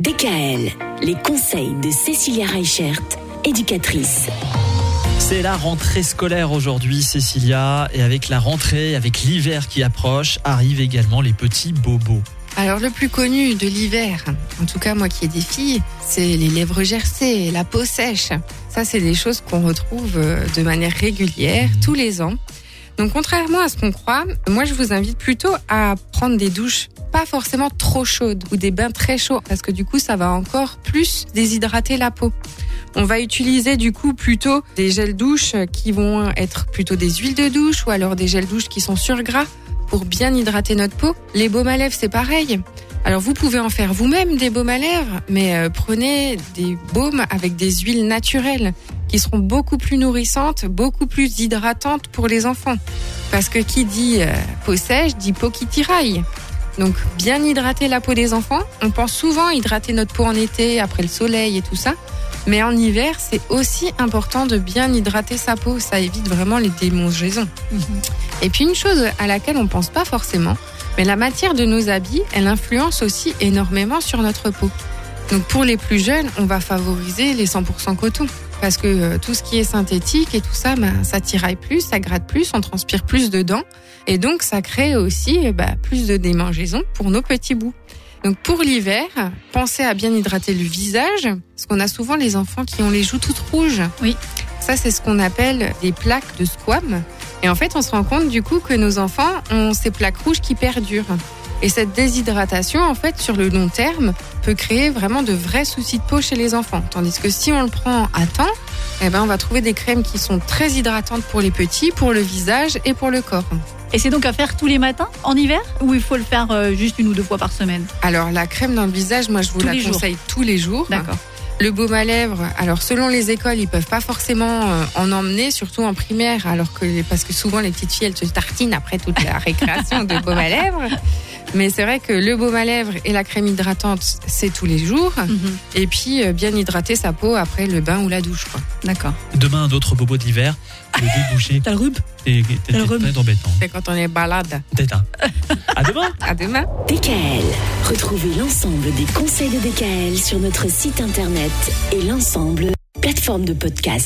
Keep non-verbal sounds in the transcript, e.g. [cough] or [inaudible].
DKL, les conseils de Cécilia Reichert, éducatrice. C'est la rentrée scolaire aujourd'hui, Cécilia, et avec la rentrée, avec l'hiver qui approche, arrivent également les petits bobos. Alors le plus connu de l'hiver, en tout cas moi qui ai des filles, c'est les lèvres gercées, la peau sèche. Ça c'est des choses qu'on retrouve euh, de manière régulière Mhm. tous les ans. Donc contrairement à ce qu'on croit, moi je vous invite plutôt à prendre des douches pas forcément trop chaudes ou des bains très chauds parce que du coup ça va encore plus déshydrater la peau. On va utiliser du coup plutôt des gels douches qui vont être plutôt des huiles de douche ou alors des gels douches qui sont sur gras pour bien hydrater notre peau. Les baumes à lèvres, c'est pareil. Alors vous pouvez en faire vous-même des baumes à lèvres, mais euh, prenez des baumes avec des huiles naturelles qui seront beaucoup plus nourrissantes, beaucoup plus hydratantes pour les enfants. Parce que qui dit euh, peau sèche dit peau qui tiraille. Donc bien hydrater la peau des enfants. On pense souvent hydrater notre peau en été, après le soleil et tout ça. Mais en hiver, c'est aussi important de bien hydrater sa peau. Ça évite vraiment les démangeaisons. Et puis une chose à laquelle on pense pas forcément, mais la matière de nos habits, elle influence aussi énormément sur notre peau. Donc pour les plus jeunes, on va favoriser les 100% coton. Parce que euh, tout ce qui est synthétique et tout ça, ben, ça tiraille plus, ça gratte plus, on transpire plus dedans. Et donc ça crée aussi eh ben, plus de démangeaisons pour nos petits bouts. Donc pour l'hiver, pensez à bien hydrater le visage, parce qu'on a souvent les enfants qui ont les joues toutes rouges. Oui. Ça, c'est ce qu'on appelle des plaques de squam. Et en fait, on se rend compte du coup que nos enfants ont ces plaques rouges qui perdurent. Et cette déshydratation, en fait, sur le long terme, peut créer vraiment de vrais soucis de peau chez les enfants. Tandis que si on le prend à temps, eh ben, on va trouver des crèmes qui sont très hydratantes pour les petits, pour le visage et pour le corps. Et c'est donc à faire tous les matins en hiver ou il faut le faire euh, juste une ou deux fois par semaine? Alors, la crème dans le visage, moi, je vous Tous la jours. conseille tous les jours. D'accord. Le baume à lèvres, alors selon les écoles, ils peuvent pas forcément euh, en emmener, surtout en primaire, alors que parce que souvent les petites filles elles se tartinent après toute la récréation de baume à lèvres. Mais c'est vrai que le baume à lèvres et la crème hydratante, c'est tous les jours. Mhm. Et puis euh, bien hydrater sa peau après le bain ou la douche. Quoi. D'accord. Demain, un autre bobo de l'hiver, le débouché. T'as le rhume C'est le rhume. très embêtant. C'est quand on est balade. Un. [laughs] À demain À demain. DKL, retrouvez l'ensemble des conseils de DKL sur notre site internet et l'ensemble plateforme de podcast.